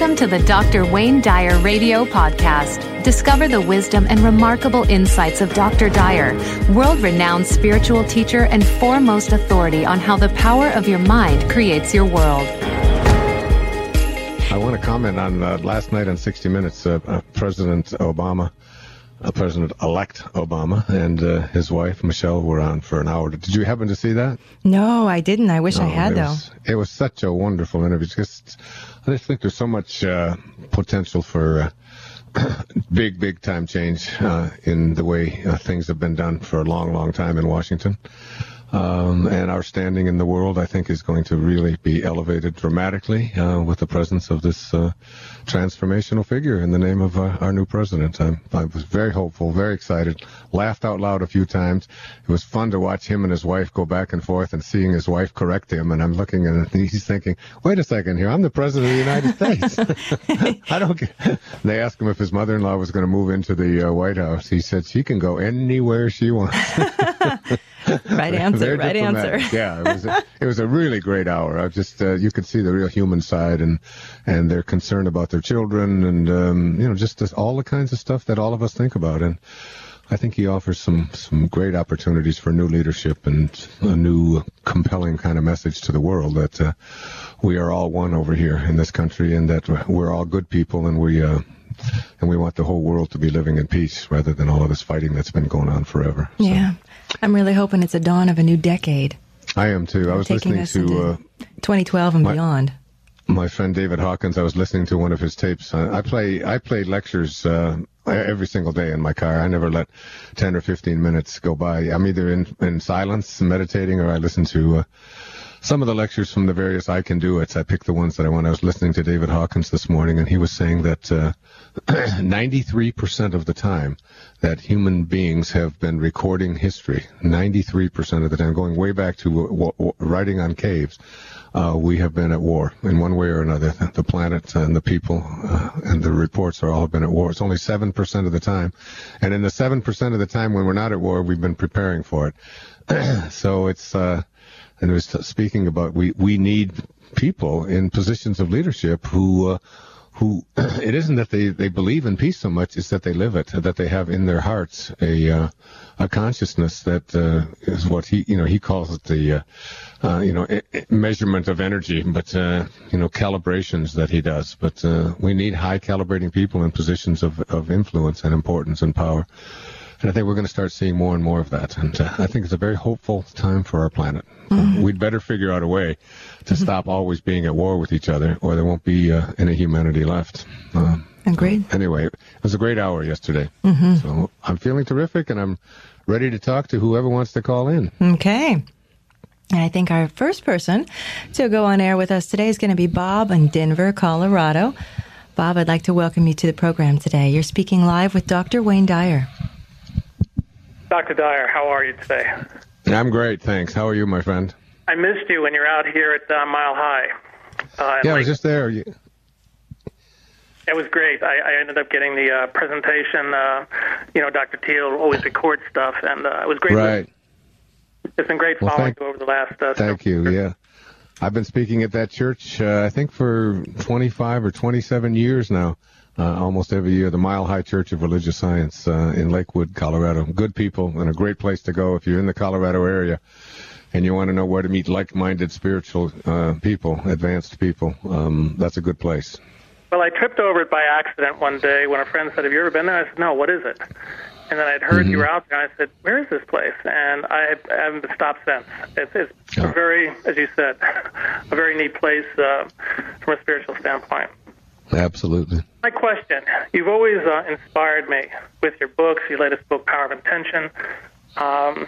Welcome to the Dr. Wayne Dyer Radio Podcast. Discover the wisdom and remarkable insights of Dr. Dyer, world renowned spiritual teacher and foremost authority on how the power of your mind creates your world. I want to comment on uh, last night on 60 Minutes. Uh, uh, President Obama, uh, President-elect Obama, and uh, his wife Michelle were on for an hour. Did you happen to see that? No, I didn't. I wish I had it though. Was, it was such a wonderful interview. Just, I just think there's so much uh, potential for uh, big, big time change uh, in the way uh, things have been done for a long, long time in Washington. Um, and our standing in the world, I think, is going to really be elevated dramatically uh, with the presence of this uh, transformational figure in the name of uh, our new president. I'm, i was very hopeful, very excited, laughed out loud a few times. It was fun to watch him and his wife go back and forth and seeing his wife correct him. And I'm looking at it, and he's thinking, wait a second here, I'm the president of the United States. I don't get... They asked him if his mother-in-law was going to move into the uh, White House. He said she can go anywhere she wants. right answer. right answer. yeah, it was a, it was a really great hour. I just uh, you could see the real human side and and their concern about their children and um, you know just this, all the kinds of stuff that all of us think about and. I think he offers some, some great opportunities for new leadership and a new compelling kind of message to the world that uh, we are all one over here in this country and that we're all good people and we uh, and we want the whole world to be living in peace rather than all of this fighting that's been going on forever. So. Yeah. I'm really hoping it's a dawn of a new decade. I am too. I was listening to uh, 2012 and my, beyond. My friend David Hawkins. I was listening to one of his tapes. I, I play I play lectures uh, every single day in my car. I never let 10 or 15 minutes go by. I'm either in in silence, meditating, or I listen to. Uh, some of the lectures from the various I Can Do It's. I picked the ones that I want. I was listening to David Hawkins this morning, and he was saying that uh, 93% of the time that human beings have been recording history, 93% of the time, going way back to w- w- writing on caves, uh, we have been at war in one way or another. The planet and the people uh, and the reports are all been at war. It's only 7% of the time. And in the 7% of the time when we're not at war, we've been preparing for it. so it's, uh, and it was speaking about we, we need people in positions of leadership who, uh, who it isn't that they, they believe in peace so much, it's that they live it, that they have in their hearts a uh, a consciousness that uh, is what he you know he calls it the uh, uh, you know measurement of energy, but uh, you know calibrations that he does. But uh, we need high calibrating people in positions of of influence and importance and power. And I think we're going to start seeing more and more of that. And uh, I think it's a very hopeful time for our planet. Mm-hmm. We'd better figure out a way to mm-hmm. stop always being at war with each other, or there won't be uh, any humanity left. Uh, Agreed. anyway, it was a great hour yesterday. Mm-hmm. So I'm feeling terrific, and I'm ready to talk to whoever wants to call in. Okay. And I think our first person to go on air with us today is going to be Bob in Denver, Colorado. Bob, I'd like to welcome you to the program today. You're speaking live with Dr. Wayne Dyer. Dr. Dyer, how are you today? I'm great, thanks. How are you, my friend? I missed you when you're out here at uh, Mile High. Uh, yeah, I was just there. You... It was great. I, I ended up getting the uh, presentation. Uh, you know, Dr. Teel always records stuff, and uh, it was great. Right. It's been great following well, thank, you over the last. Uh, thank you. Years. Yeah. I've been speaking at that church, uh, I think, for 25 or 27 years now uh, almost every year, the Mile High Church of Religious Science uh, in Lakewood, Colorado. Good people and a great place to go if you're in the Colorado area and you want to know where to meet like-minded spiritual uh, people, advanced people. Um, that's a good place. Well, I tripped over it by accident one day when a friend said, "Have you ever been there?" I said, "No. What is it?" And then I'd heard mm-hmm. you were out there. And I said, "Where is this place?" And I haven't stopped since. It's, it's oh. a very, as you said, a very neat place uh, from a spiritual standpoint. Absolutely. My question you've always uh, inspired me with your books, your latest book, Power of Intention. Um,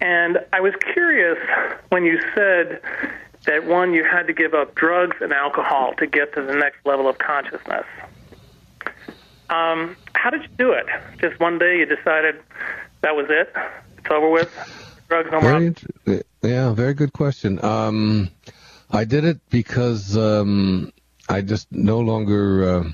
and I was curious when you said that one, you had to give up drugs and alcohol to get to the next level of consciousness. Um, how did you do it? Just one day you decided that was it? It's over with? Drugs no more? Very, yeah, very good question. Um, I did it because um, I just no longer. Uh,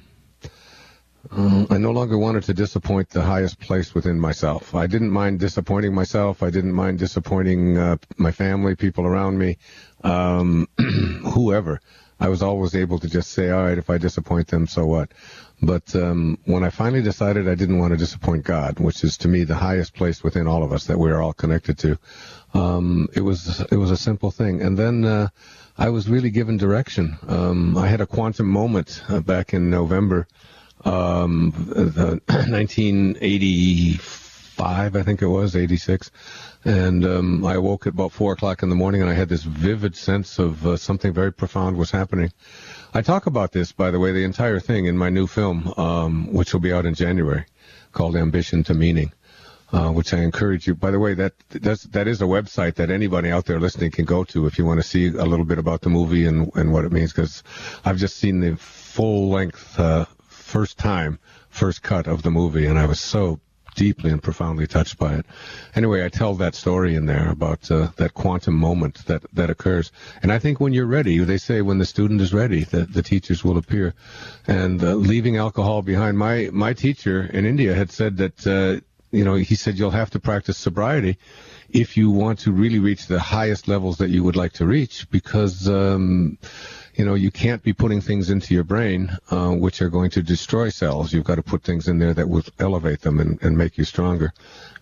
Uh, I no longer wanted to disappoint the highest place within myself. I didn't mind disappointing myself. I didn't mind disappointing uh, my family, people around me, um, whoever. I was always able to just say, all right, if I disappoint them, so what? But um, when I finally decided I didn't want to disappoint God, which is to me the highest place within all of us that we're all connected to, um, it was it was a simple thing. And then uh, I was really given direction. Um, I had a quantum moment uh, back in November um, the 1985, I think it was, 86. And um, I woke at about 4 o'clock in the morning and I had this vivid sense of uh, something very profound was happening. I talk about this, by the way, the entire thing in my new film, um, which will be out in January, called Ambition to Meaning. Uh, which I encourage you. By the way, that that's, that is a website that anybody out there listening can go to if you want to see a little bit about the movie and, and what it means. Because I've just seen the full length uh, first time, first cut of the movie, and I was so deeply and profoundly touched by it. Anyway, I tell that story in there about uh, that quantum moment that, that occurs. And I think when you're ready, they say when the student is ready, that the teachers will appear. And uh, leaving alcohol behind, my, my teacher in India had said that, uh, you know, he said you'll have to practice sobriety if you want to really reach the highest levels that you would like to reach because, um, you know, you can't be putting things into your brain uh, which are going to destroy cells. You've got to put things in there that will elevate them and, and make you stronger.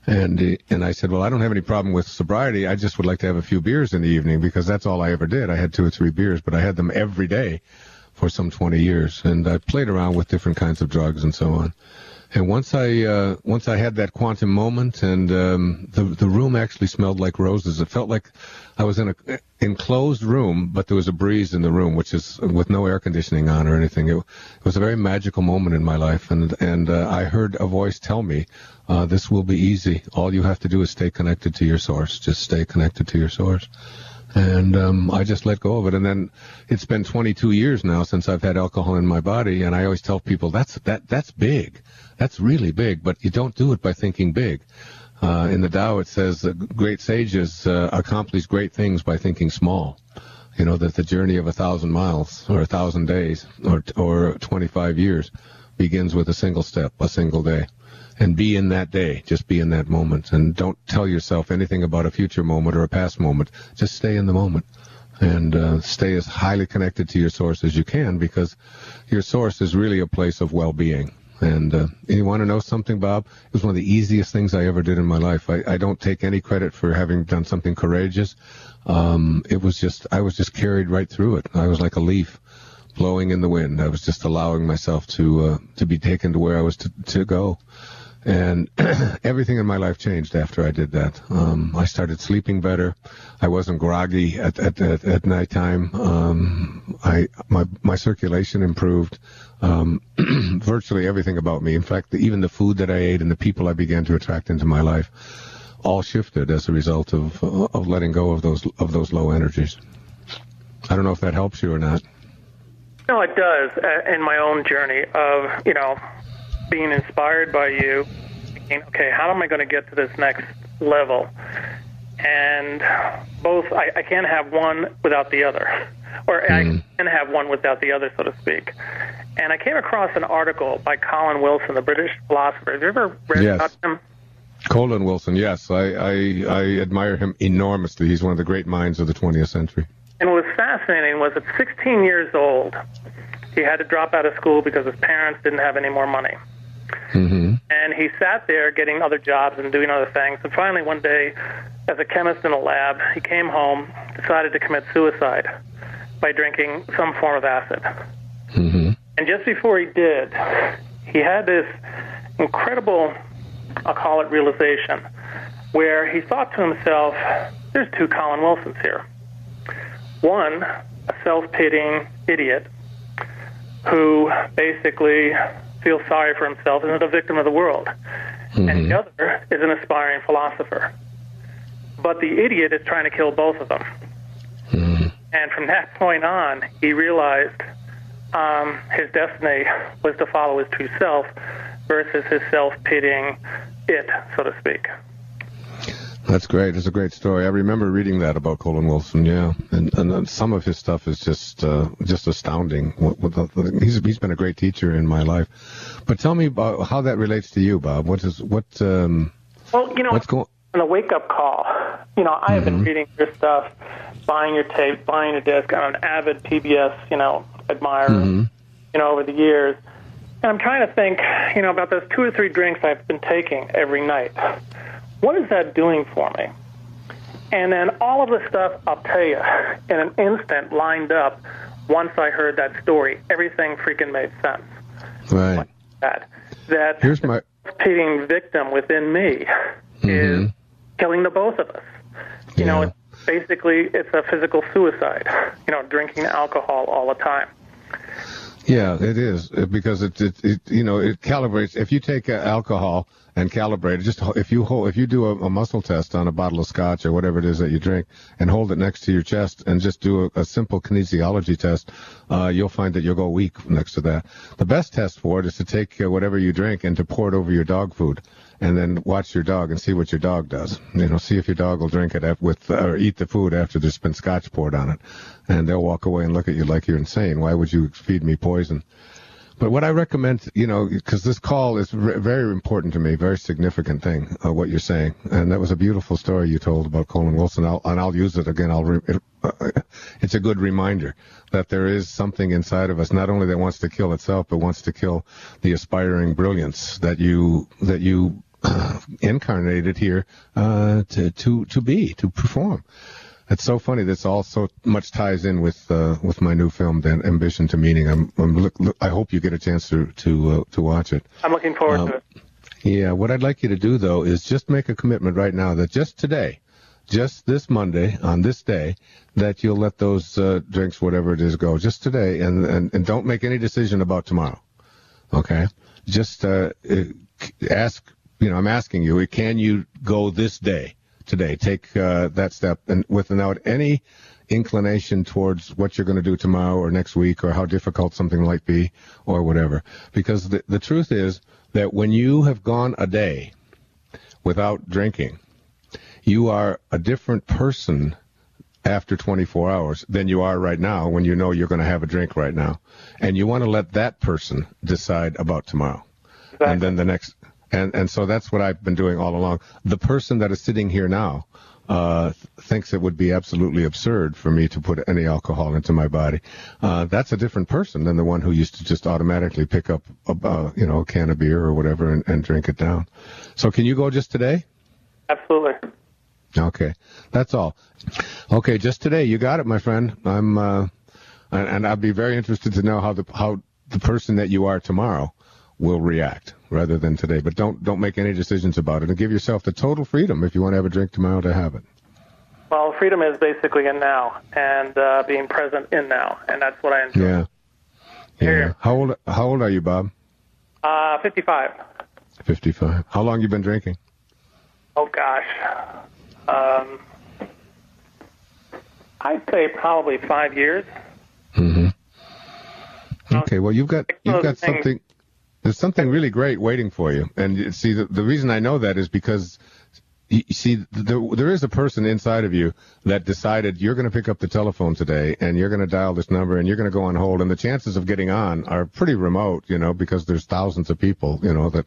And and I said, well, I don't have any problem with sobriety. I just would like to have a few beers in the evening because that's all I ever did. I had two or three beers, but I had them every day for some 20 years, and I played around with different kinds of drugs and so on. And once I uh, once I had that quantum moment, and um, the the room actually smelled like roses. It felt like I was in a enclosed room, but there was a breeze in the room, which is with no air conditioning on or anything. It, it was a very magical moment in my life, and and uh, I heard a voice tell me, uh, "This will be easy. All you have to do is stay connected to your source. Just stay connected to your source." And um, I just let go of it. And then it's been 22 years now since I've had alcohol in my body, and I always tell people that's that that's big, that's really big. But you don't do it by thinking big. Uh, in the Tao, it says that great sages uh, accomplish great things by thinking small. You know that the journey of a thousand miles, or a thousand days, or or 25 years, begins with a single step, a single day and be in that day. Just be in that moment. And don't tell yourself anything about a future moment or a past moment. Just stay in the moment and uh, stay as highly connected to your source as you can because your source is really a place of well-being. And uh, you want to know something, Bob? It was one of the easiest things I ever did in my life. I, I don't take any credit for having done something courageous. Um, it was just, I was just carried right through it. I was like a leaf blowing in the wind. I was just allowing myself to uh, to be taken to where I was to, to go. And everything in my life changed after I did that. Um, I started sleeping better. I wasn't groggy at at at, at nighttime. Um, I my my circulation improved. Um, virtually everything about me. In fact, the, even the food that I ate and the people I began to attract into my life, all shifted as a result of of letting go of those of those low energies. I don't know if that helps you or not. No, it does. Uh, in my own journey of you know being inspired by you, thinking, okay, how am I going to get to this next level? And both, I, I can't have one without the other, or mm. I hmm. can have one without the other, so to speak. And I came across an article by Colin Wilson, the British philosopher. Have you ever read yes. about him? Colin Wilson, yes, I, I I admire him enormously. He's one of the great minds of the 20th century. And what was fascinating was at 16 years old, he had to drop out of school because his parents didn't have any more money. Mm-hmm. And he sat there getting other jobs and doing other things. And finally, one day, as a chemist in a lab, he came home, decided to commit suicide by drinking some form of acid. Mm-hmm. And just before he did, he had this incredible, I'll call it realization, where he thought to himself, there's two Colin Wilsons here. One, a self pitying idiot who basically feels sorry for himself and is a victim of the world. Mm-hmm. And the other is an aspiring philosopher. But the idiot is trying to kill both of them. Mm-hmm. And from that point on, he realized um, his destiny was to follow his true self versus his self pitying it, so to speak. That's great. It's a great story. I remember reading that about Colin Wilson. Yeah, and and some of his stuff is just uh, just astounding. He's he's been a great teacher in my life. But tell me about how that relates to you, Bob. What is what? Um, well, you know, what's going on a wake up call. You know, I have mm-hmm. been reading your stuff, buying your tape, buying your disc. I'm an avid PBS, you know, admirer. Mm-hmm. You know, over the years, and I'm trying to think, you know, about those two or three drinks I've been taking every night what is that doing for me? And then all of the stuff, I'll tell you, in an instant lined up once I heard that story. Everything freaking made sense. Right. Like that. That Here's my repeating victim within me mm-hmm. is killing the both of us. You yeah. know, it's basically it's a physical suicide. You know, drinking alcohol all the time. Yeah, it is because it, it, it you know it calibrates. If you take uh, alcohol and calibrate it, just if you hold if you do a, a, muscle test on a bottle of scotch or whatever it is that you drink and hold it next to your chest and just do a, a simple kinesiology test, uh, you'll find that you'll go weak next to that. The best test for it is to take uh, whatever you drink and to pour it over your dog food and then watch your dog and see what your dog does. You know, see if your dog will drink it with or eat the food after there's been scotch poured on it, and they'll walk away and look at you like you're insane. Why would you feed me poison? But what I recommend, you know, because this call is re- very important to me, very significant thing, uh, what you're saying. And that was a beautiful story you told about Colin Wilson. I'll, and I'll use it again. I'll re- it, uh, it's a good reminder that there is something inside of us, not only that wants to kill itself, but wants to kill the aspiring brilliance that you, that you incarnated here uh, to to to be to perform. It's so funny. This all so much ties in with uh, with my new film, then Ambition to Meaning. I'm, I'm look, look, I hope you get a chance to to uh, to watch it. I'm looking forward um, to it. Yeah, what I'd like you to do though is just make a commitment right now that just today, just this Monday on this day, that you'll let those uh, drinks, whatever it is, go just today, and, and and don't make any decision about tomorrow. Okay, just uh, ask you know, I'm asking you, can you go this day, today, take uh, that step, and without any inclination towards what you're going to do tomorrow or next week or how difficult something might be or whatever. Because the, the truth is that when you have gone a day without drinking, you are a different person after 24 hours than you are right now when you know you're going to have a drink right now. And you want to let that person decide about tomorrow. Exactly. And then the next and and so that's what I've been doing all along. The person that is sitting here now uh, thinks it would be absolutely absurd for me to put any alcohol into my body. Uh, that's a different person than the one who used to just automatically pick up a uh, you know a can of beer or whatever and, and drink it down. So can you go just today? Absolutely. Okay, that's all. Okay, just today. You got it, my friend. I'm, uh, and, and I'd be very interested to know how the how the person that you are tomorrow will react rather than today. But don't don't make any decisions about it, and give yourself the total freedom if you want to have a drink tomorrow to have it. Well, freedom is basically in now and uh, being present in now, and that's what I enjoy. Yeah. Yeah. How old How old are you, Bob? Uh, fifty-five. Fifty-five. How long you been drinking? Oh gosh, um, I'd say probably five years. Mm-hmm. Okay. Well, you've got you've got something. There's something really great waiting for you. And see, the, the reason I know that is because you see, there, there is a person inside of you that decided you're going to pick up the telephone today and you're going to dial this number and you're going to go on hold. And the chances of getting on are pretty remote, you know, because there's thousands of people, you know, that,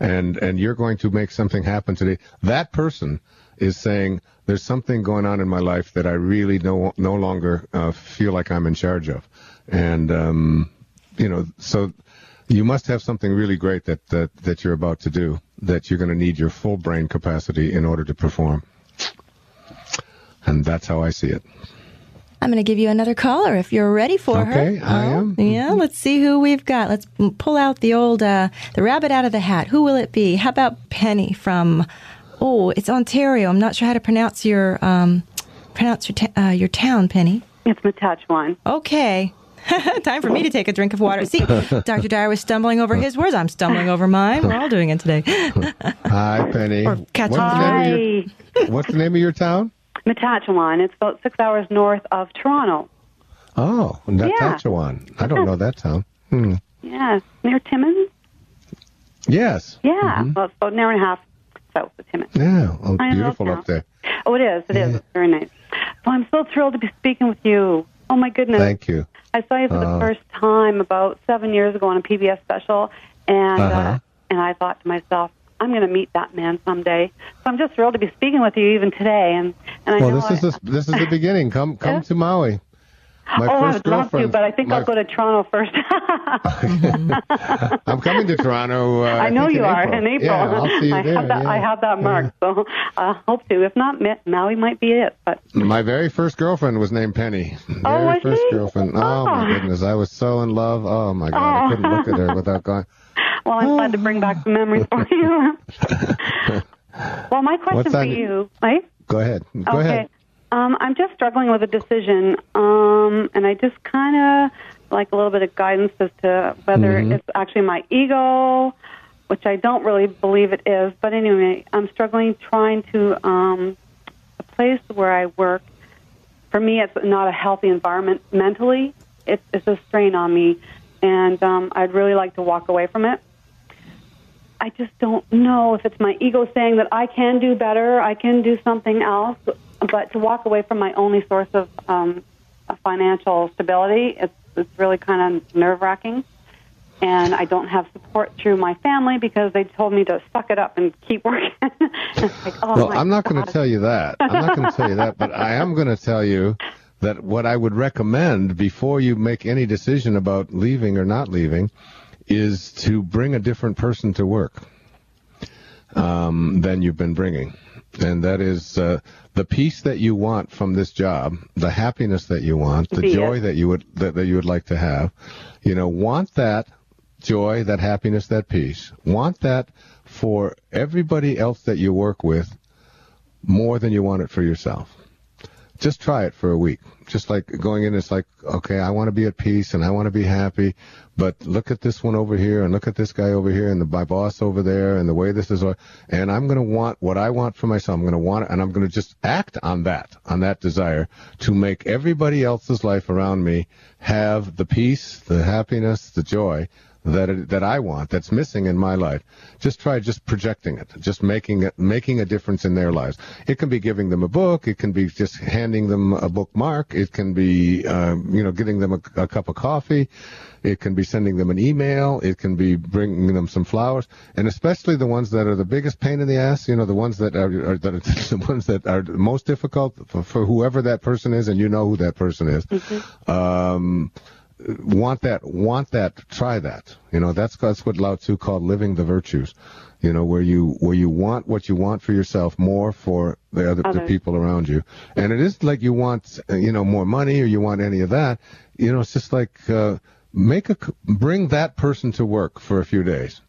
and, and you're going to make something happen today. That person is saying, there's something going on in my life that I really no, no longer uh, feel like I'm in charge of. And, um, you know, so you must have something really great that, that, that you're about to do that you're going to need your full brain capacity in order to perform. And that's how I see it. I'm going to give you another caller if you're ready for okay, her. Okay, I oh, am. Yeah, let's see who we've got. Let's pull out the old uh, the rabbit out of the hat. Who will it be? How about Penny from? Oh, it's Ontario. I'm not sure how to pronounce your um, pronounce your ta- uh, your town, Penny. It's Matachewan. Okay. Time for me to take a drink of water. See, Dr. Dyer was stumbling over his words. I'm stumbling over mine. We're all doing it today. Hi, Penny. Or what's, the Hi. Your, what's the name of your town? Matachewan. It's about six hours north of Toronto. Oh, Matachewan. Yeah. I don't know that town. Hmm. Yeah, near Timmins. Yes. Yeah, mm-hmm. well, it's about an hour and a half south of Timmins. Yeah, oh, beautiful now. up there. Oh, it is. It is. Yeah. It's very nice. So I'm so thrilled to be speaking with you. Oh my goodness. Thank you. I saw you for the Uh, first time about seven years ago on a PBS special, and Uh-huh. uh, and I thought to myself, I'm going to meet that man someday. So I'm just thrilled to be speaking with you even today. And and I Well, this is the, this is the beginning. Come come Yeah. to Maui. My oh, I would love to, but I think my- I'll go to Toronto first. I'm coming to Toronto. Uh, I know think you in are April. in April. Yeah, I'll see you I there. have that. yeah. I have that marked, so I hope to. If not, Maui might be it. But My very first girlfriend was named Penny. Oh, very Oh, was first she? girlfriend. Oh my Oh. goodness, I was so in love. Oh my god, I Oh. couldn't look at her ah. without going. well, I'm glad to bring back the memories for you. well, my question for you, right? Go ahead. Go okay. ahead. Um, I'm just struggling with a decision, um, and I just kind of like a little bit of guidance as to whether Mm-hmm. it's actually my ego, which I don't really believe it is. But anyway, I'm struggling trying to um, a place where I work. For me, it's not a healthy environment mentally. It's, it's a strain on me, and um, I'd really like to walk away from it. I just don't know if it's my ego saying that I can do better, I can do something else, but to walk away from my only source of um, financial stability, it's, it's really kind of nerve wracking. And I don't have support through my family because they told me to suck it up and keep working. like, oh Well, I'm not going to tell you that. I'm not going to tell you that, but I am going to tell you that what I would recommend before you make any decision about leaving or not leaving is to bring a different person to work um, than you've been bringing. And that is uh, the peace that you want from this job, the happiness that you want, the joy that you would that, that you would like to have. You know, want that joy, that happiness, that peace. Want that for everybody else that you work with more than you want it for yourself. Just try it for a week. Just like going in, it's like, okay, I want to be at peace and I want to be happy, but look at this one over here and look at this guy over here and the, my boss over there and the way this is, and I'm going to want what I want for myself. I'm going to want it and I'm going to just act on that, on that desire to make everybody else's life around me have the peace, the happiness, the joy that it, that I want that's missing in my life. Just try just projecting it, just making it making a difference in their lives. It can be giving them a book, it can be just handing them a bookmark, it can be um, you know getting them a, a cup of coffee, it can be sending them an email, it can be bringing them some flowers, and especially the ones that are the biggest pain in the ass. You know the ones that are, are that are the ones that are most difficult for, for whoever that person is, and you know who that person is. Um, want that, want that, try that. You know, that's that's what Lao Tzu called living the virtues. You know, where you where you want what you want for yourself more for the other the people around you. And it isn't like you want you know more money or you want any of that. You know, it's just like uh, make a bring that person to work for a few days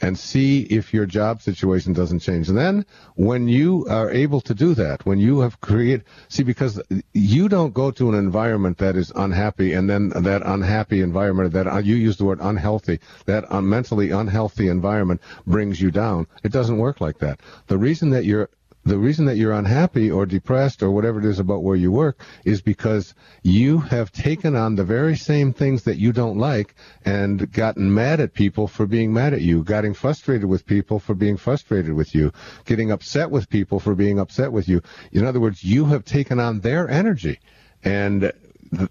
and see if your job situation doesn't change. And then when you are able to do that, when you have created, see, because you don't go to an environment that is unhappy and then that unhappy environment, that uh, you use the word unhealthy, that un- mentally unhealthy environment brings you down. It doesn't work like that. The reason that you're the reason that you're unhappy or depressed or whatever it is about where you work is because you have taken on the very same things that you don't like and gotten mad at people for being mad at you, getting frustrated with people for being frustrated with you, getting upset with people for being upset with you. In other words, you have taken on their energy and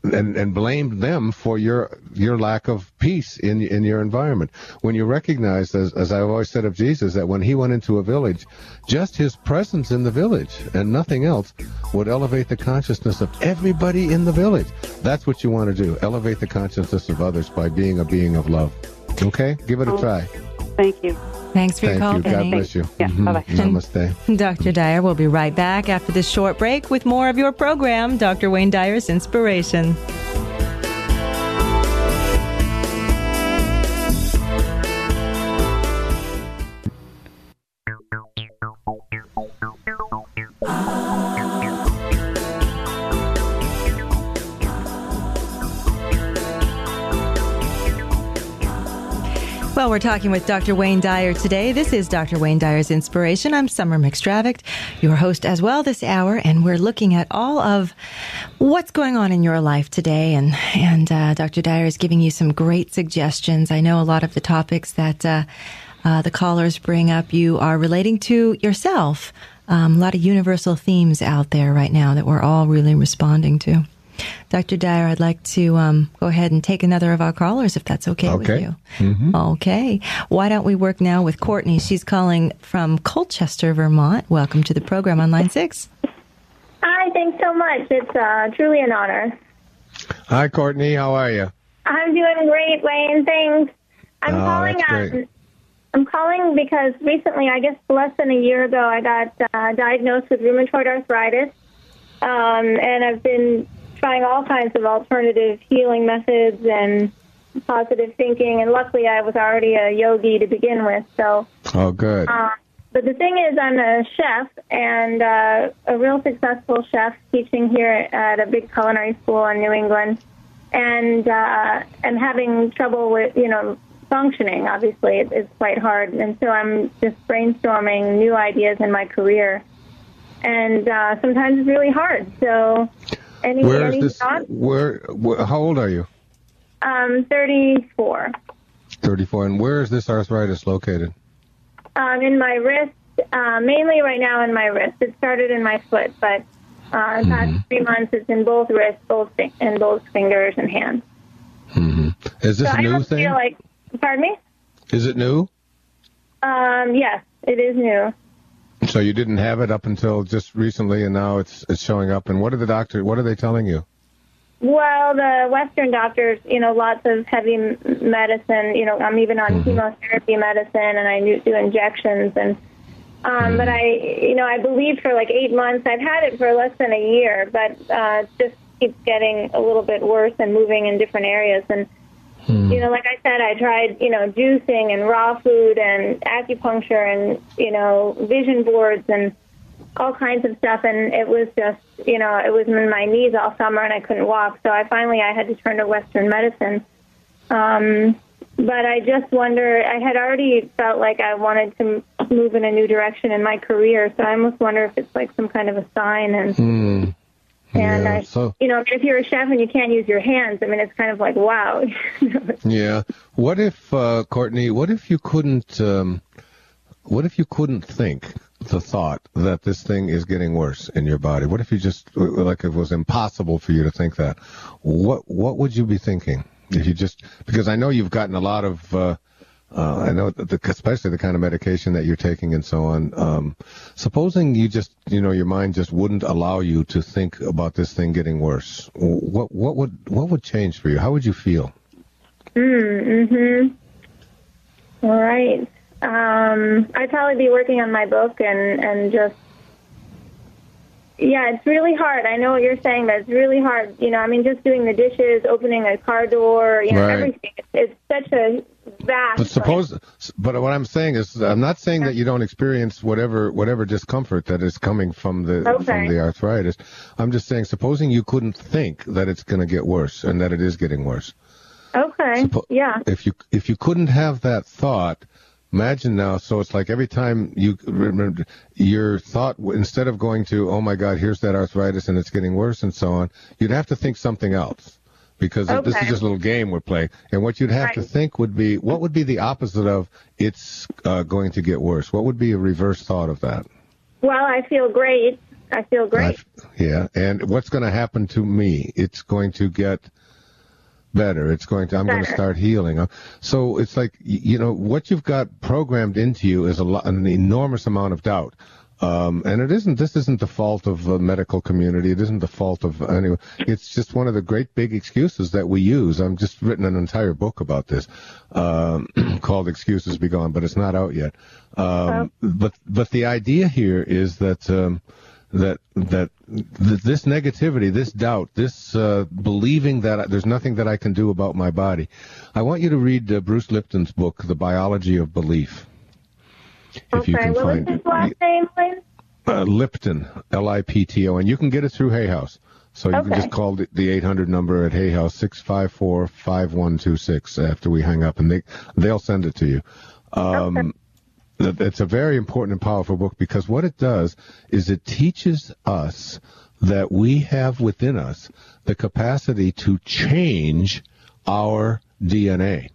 and, and blamed them for your your lack of peace in in your environment. When you recognize, as, as I've always said of Jesus, that when he went into a village, just his presence in the village and nothing else would elevate the consciousness of everybody in the village. That's what you want to do. Elevate the consciousness of others by being a being of love. Okay, give it a try. Thank you. Thanks for Thank your call, you. God bless you. Yeah, Mhm. bye-bye. Namaste. Dr. Dyer will be right back after this short break with more of your program, Dr. Wayne Dyer's Inspiration. We're talking with Dr. Wayne Dyer today. This is Dr. Wayne Dyer's Inspiration. I'm Summer McStravick, your host as well this hour, and we're looking at all of what's going on in your life today. And and uh, Dr. Dyer is giving you some great suggestions. I know a lot of the topics that. Uh, uh, the callers bring up, you are relating to yourself. Um, a lot of universal themes out there right now that we're all really responding to. Dr. Dyer, I'd like to um, go ahead and take another of our callers if that's okay, okay. with you. Mm-hmm. Okay. Why don't we work now with Courtney? She's calling from Colchester, Vermont. Welcome to the program on line six. Hi, thanks so much. It's uh, truly an honor. Hi, Courtney. How are you? I'm doing great, Wayne. Thanks. I'm Oh, calling. that's. Um, I'm calling because recently, I guess less than a year ago, I got uh, diagnosed with rheumatoid arthritis, um, and I've been trying all kinds of alternative healing methods and positive thinking. And luckily, I was already a yogi to begin with, so. Oh, good. Uh, but the thing is, I'm a chef and uh, a real successful chef teaching here at a big culinary school in New England, and uh, I'm having trouble with you know functioning. Obviously, it, it's quite hard, and so I'm just brainstorming new ideas in my career, and uh, sometimes it's really hard. So, any Where any is this? thoughts? Where, where? How old are you? Um, 34. 34. And where is this arthritis located? Um, in my wrist, uh, mainly right now in my wrist. It started in my foot, but uh, the past three months it's in both wrists, both fi- and both fingers and hands. hmm Is this so a I new thing? feel like. Pardon me. Is it new? Um, yes, it is new. So you didn't have it up until just recently, and now it's it's showing up. And what are the doctors? What are they telling you? Well, the Western doctors, you know, lots of heavy medicine. You know, I'm even on chemotherapy medicine, and I do injections. And um, but I, you know, I believe for like eight months. I've had it for less than a year, but uh, just keeps getting a little bit worse and moving in different areas. And you know, like I said, I tried, you know, juicing and raw food and acupuncture and you know, vision boards and all kinds of stuff. And it was just you know it was in my knees all summer and i couldn't walk. So i finally i had to turn to western medicine. Um but i just wonder i had already felt like i wanted to move in a new direction in my career. So i almost wonder if it's like some kind of a sign and Hmm. And yeah. I, so you know if you're a chef and you can't use your hands i mean it's kind of like wow yeah. What if uh, Courtney? What if you couldn't? Um, what if you couldn't think the thought that this thing is getting worse in your body? What if you just like it was impossible for you to think that? What What would you be thinking if you just? Because I know you've gotten a lot of. Uh, uh, I know, the, especially the kind of medication that you're taking and so on. Um, supposing you just, you know, your mind just wouldn't allow you to think about this thing getting worse. What what would what would change for you? How would you feel? mm-hmm all right um i'd probably be working on my book and and just yeah it's really hard i know what you're saying but it's really hard you know i mean just doing the dishes opening a car door you know Right. everything it's, it's such a But suppose, but what I'm saying is, I'm not saying that you don't experience whatever whatever discomfort that is coming from the Okay. from the arthritis. I'm just saying, supposing you couldn't think that it's going to get worse and that it is getting worse. okay Suppo- yeah If you if you couldn't have that thought, imagine now. So it's like every time you remember your thought, instead of going to, oh my God, here's that arthritis and it's getting worse and so on, you'd have to think something else. Because this is just a little game we're playing, and what you'd have to think would be, what would be the opposite of it's uh, going to get worse? What would be a reverse thought of that? well i feel great i feel great I- yeah, and what's going to happen to me? It's going to get better. It's going to. I'm going to start healing. Uh, So it's like you know what you've got programmed into you is a lot, an enormous amount of doubt. Um, and it isn't. This isn't the fault of the medical community. It isn't the fault of anyone. It's just one of the great big excuses that we use. I'm just written an entire book about this, um, called "Excuses Be Gone," but it's not out yet. Um, But but the idea here is that. Um, that that th- this negativity, this doubt, this uh, believing that I, there's nothing that I can do about my body. I want you to read uh, Bruce Lipton's book, The Biology of Belief. If you can what was find his last name please Uh, Lipton, L-I-P-T-O, and you can get it through Hay House. So you can just call the, the 800 number at Hay House, 654-5126 after we hang up, and they, they'll send it to you. Um, that- It's a very important and powerful book because what it does is it teaches us that we have within us the capacity to change our DNA.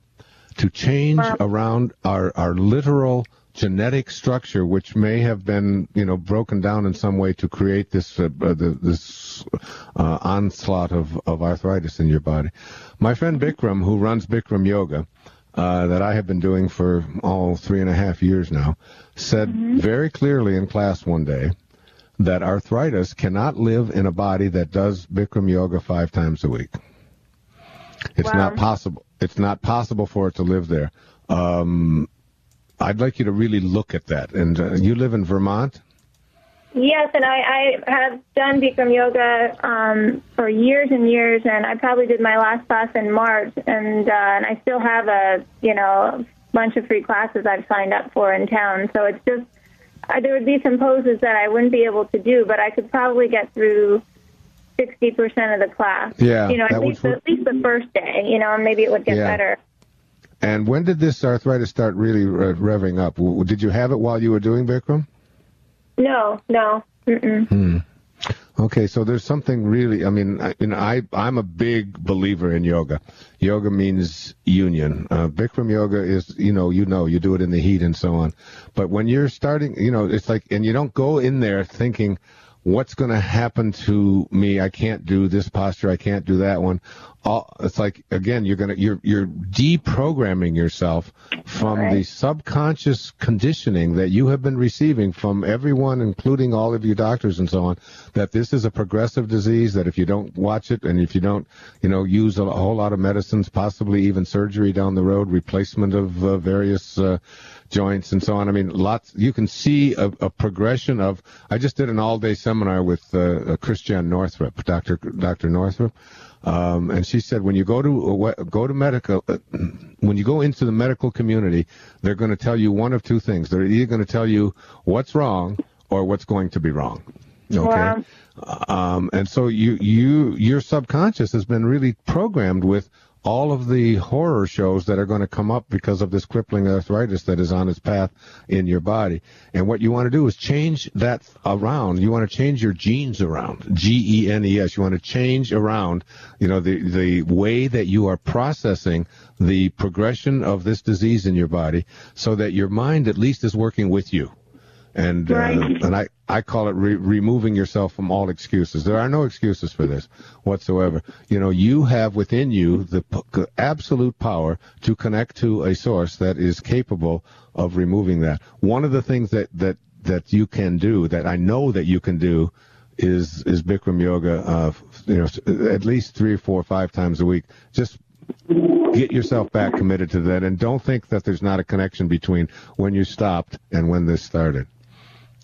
to change around our, our literal genetic structure, which may have been, you know, broken down in some way to create this uh, uh, this uh, onslaught of, of arthritis in your body. My friend Bikram, who runs Bikram Yoga, uh, that I have been doing for all three and a half years now, said mm-hmm. very clearly in class one day that arthritis cannot live in a body that does Bikram yoga five times a week. It's wow. not possible. It's not possible for it to live there. Um, I'd like you to really look at that. And uh, you live in Vermont. Yes, and I, I have done Bikram yoga um, for years and years, and I probably did my last class in March, and uh, and I still have a you know bunch of free classes I've signed up for in town. So it's just uh, there would be some poses that I wouldn't be able to do, but I could probably get through sixty percent of the class. Yeah, you know, at least at least the first day. You know, and maybe it would get yeah. better. And when did this arthritis start really revving up? Did you have it while you were doing Bikram? No, no. Mm-mm. Hmm. Okay, so there's something really. I mean, I, you know, I I'm a big believer in yoga. Yoga means union. Uh, Bikram yoga is, you know, you know, you do it in the heat and so on. But when you're starting, you know, it's like, and you don't go in there thinking, what's going to happen to me? I can't do this posture. I can't do that one. All, it's like again, you're gonna you're you're deprogramming yourself from right. the subconscious conditioning that you have been receiving from everyone, including all of your doctors and so on, that this is a progressive disease. That if you don't watch it and if you don't, you know, use a, a whole lot of medicines, possibly even surgery down the road, replacement of uh, various. Uh, joints and so on. I mean, lots. You can see a, a progression of. I just did an all-day seminar with uh, uh Christiane Northrup, Doctor Doctor Northrup, um, and she said when you go to uh, go to medical, uh, when you go into the medical community, they're going to tell you one of two things. They're either going to tell you what's wrong or what's going to be wrong. Okay. Um, and so you you your subconscious has been really programmed with all of the horror shows that are going to come up because of this crippling arthritis that is on its path in your body. And what you want to do is change that around. You want to change your genes around. G E N E S. You want to change around, you know, the, the way that you are processing the progression of this disease in your body so that your mind at least is working with you and uh, right. uh, and I I call it re- removing yourself from all excuses. There are no excuses for this whatsoever. You know, you have within you the p- absolute power to connect to a source that is capable of removing that. One of the things that that that you can do, that I know that you can do, is is Bikram yoga. Uh, you know, at least three four five times a week. Just get yourself back committed to that, and don't think that there's not a connection between when you stopped and when this started.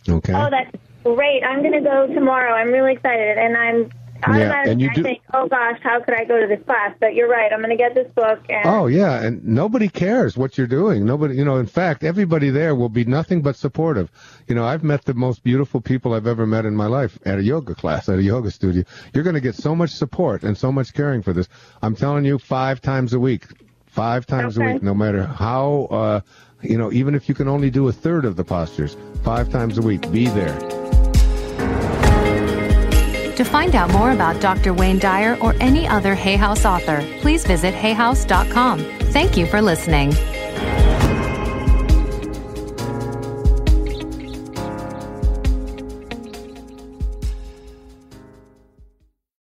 Okay. Oh, that's great. I'm going to go tomorrow. I'm really excited, and I'm yeah, and you do, think, oh gosh, how could I go to this class? But you're right. I'm going to get this book. And... Oh yeah, and nobody cares what you're doing. Nobody, you know. In fact, everybody there will be nothing but supportive. You know, I've met the most beautiful people I've ever met in my life at a yoga class, at a yoga studio. You're going to get so much support and so much caring for this. I'm telling you, five times a week, five times okay. a week, no matter how. Uh, you know, even if you can only do a third of the postures, five times a week, be there. To find out more about Dr. Wayne Dyer or any other Hay House author, please visit hayhouse.com. Thank you for listening.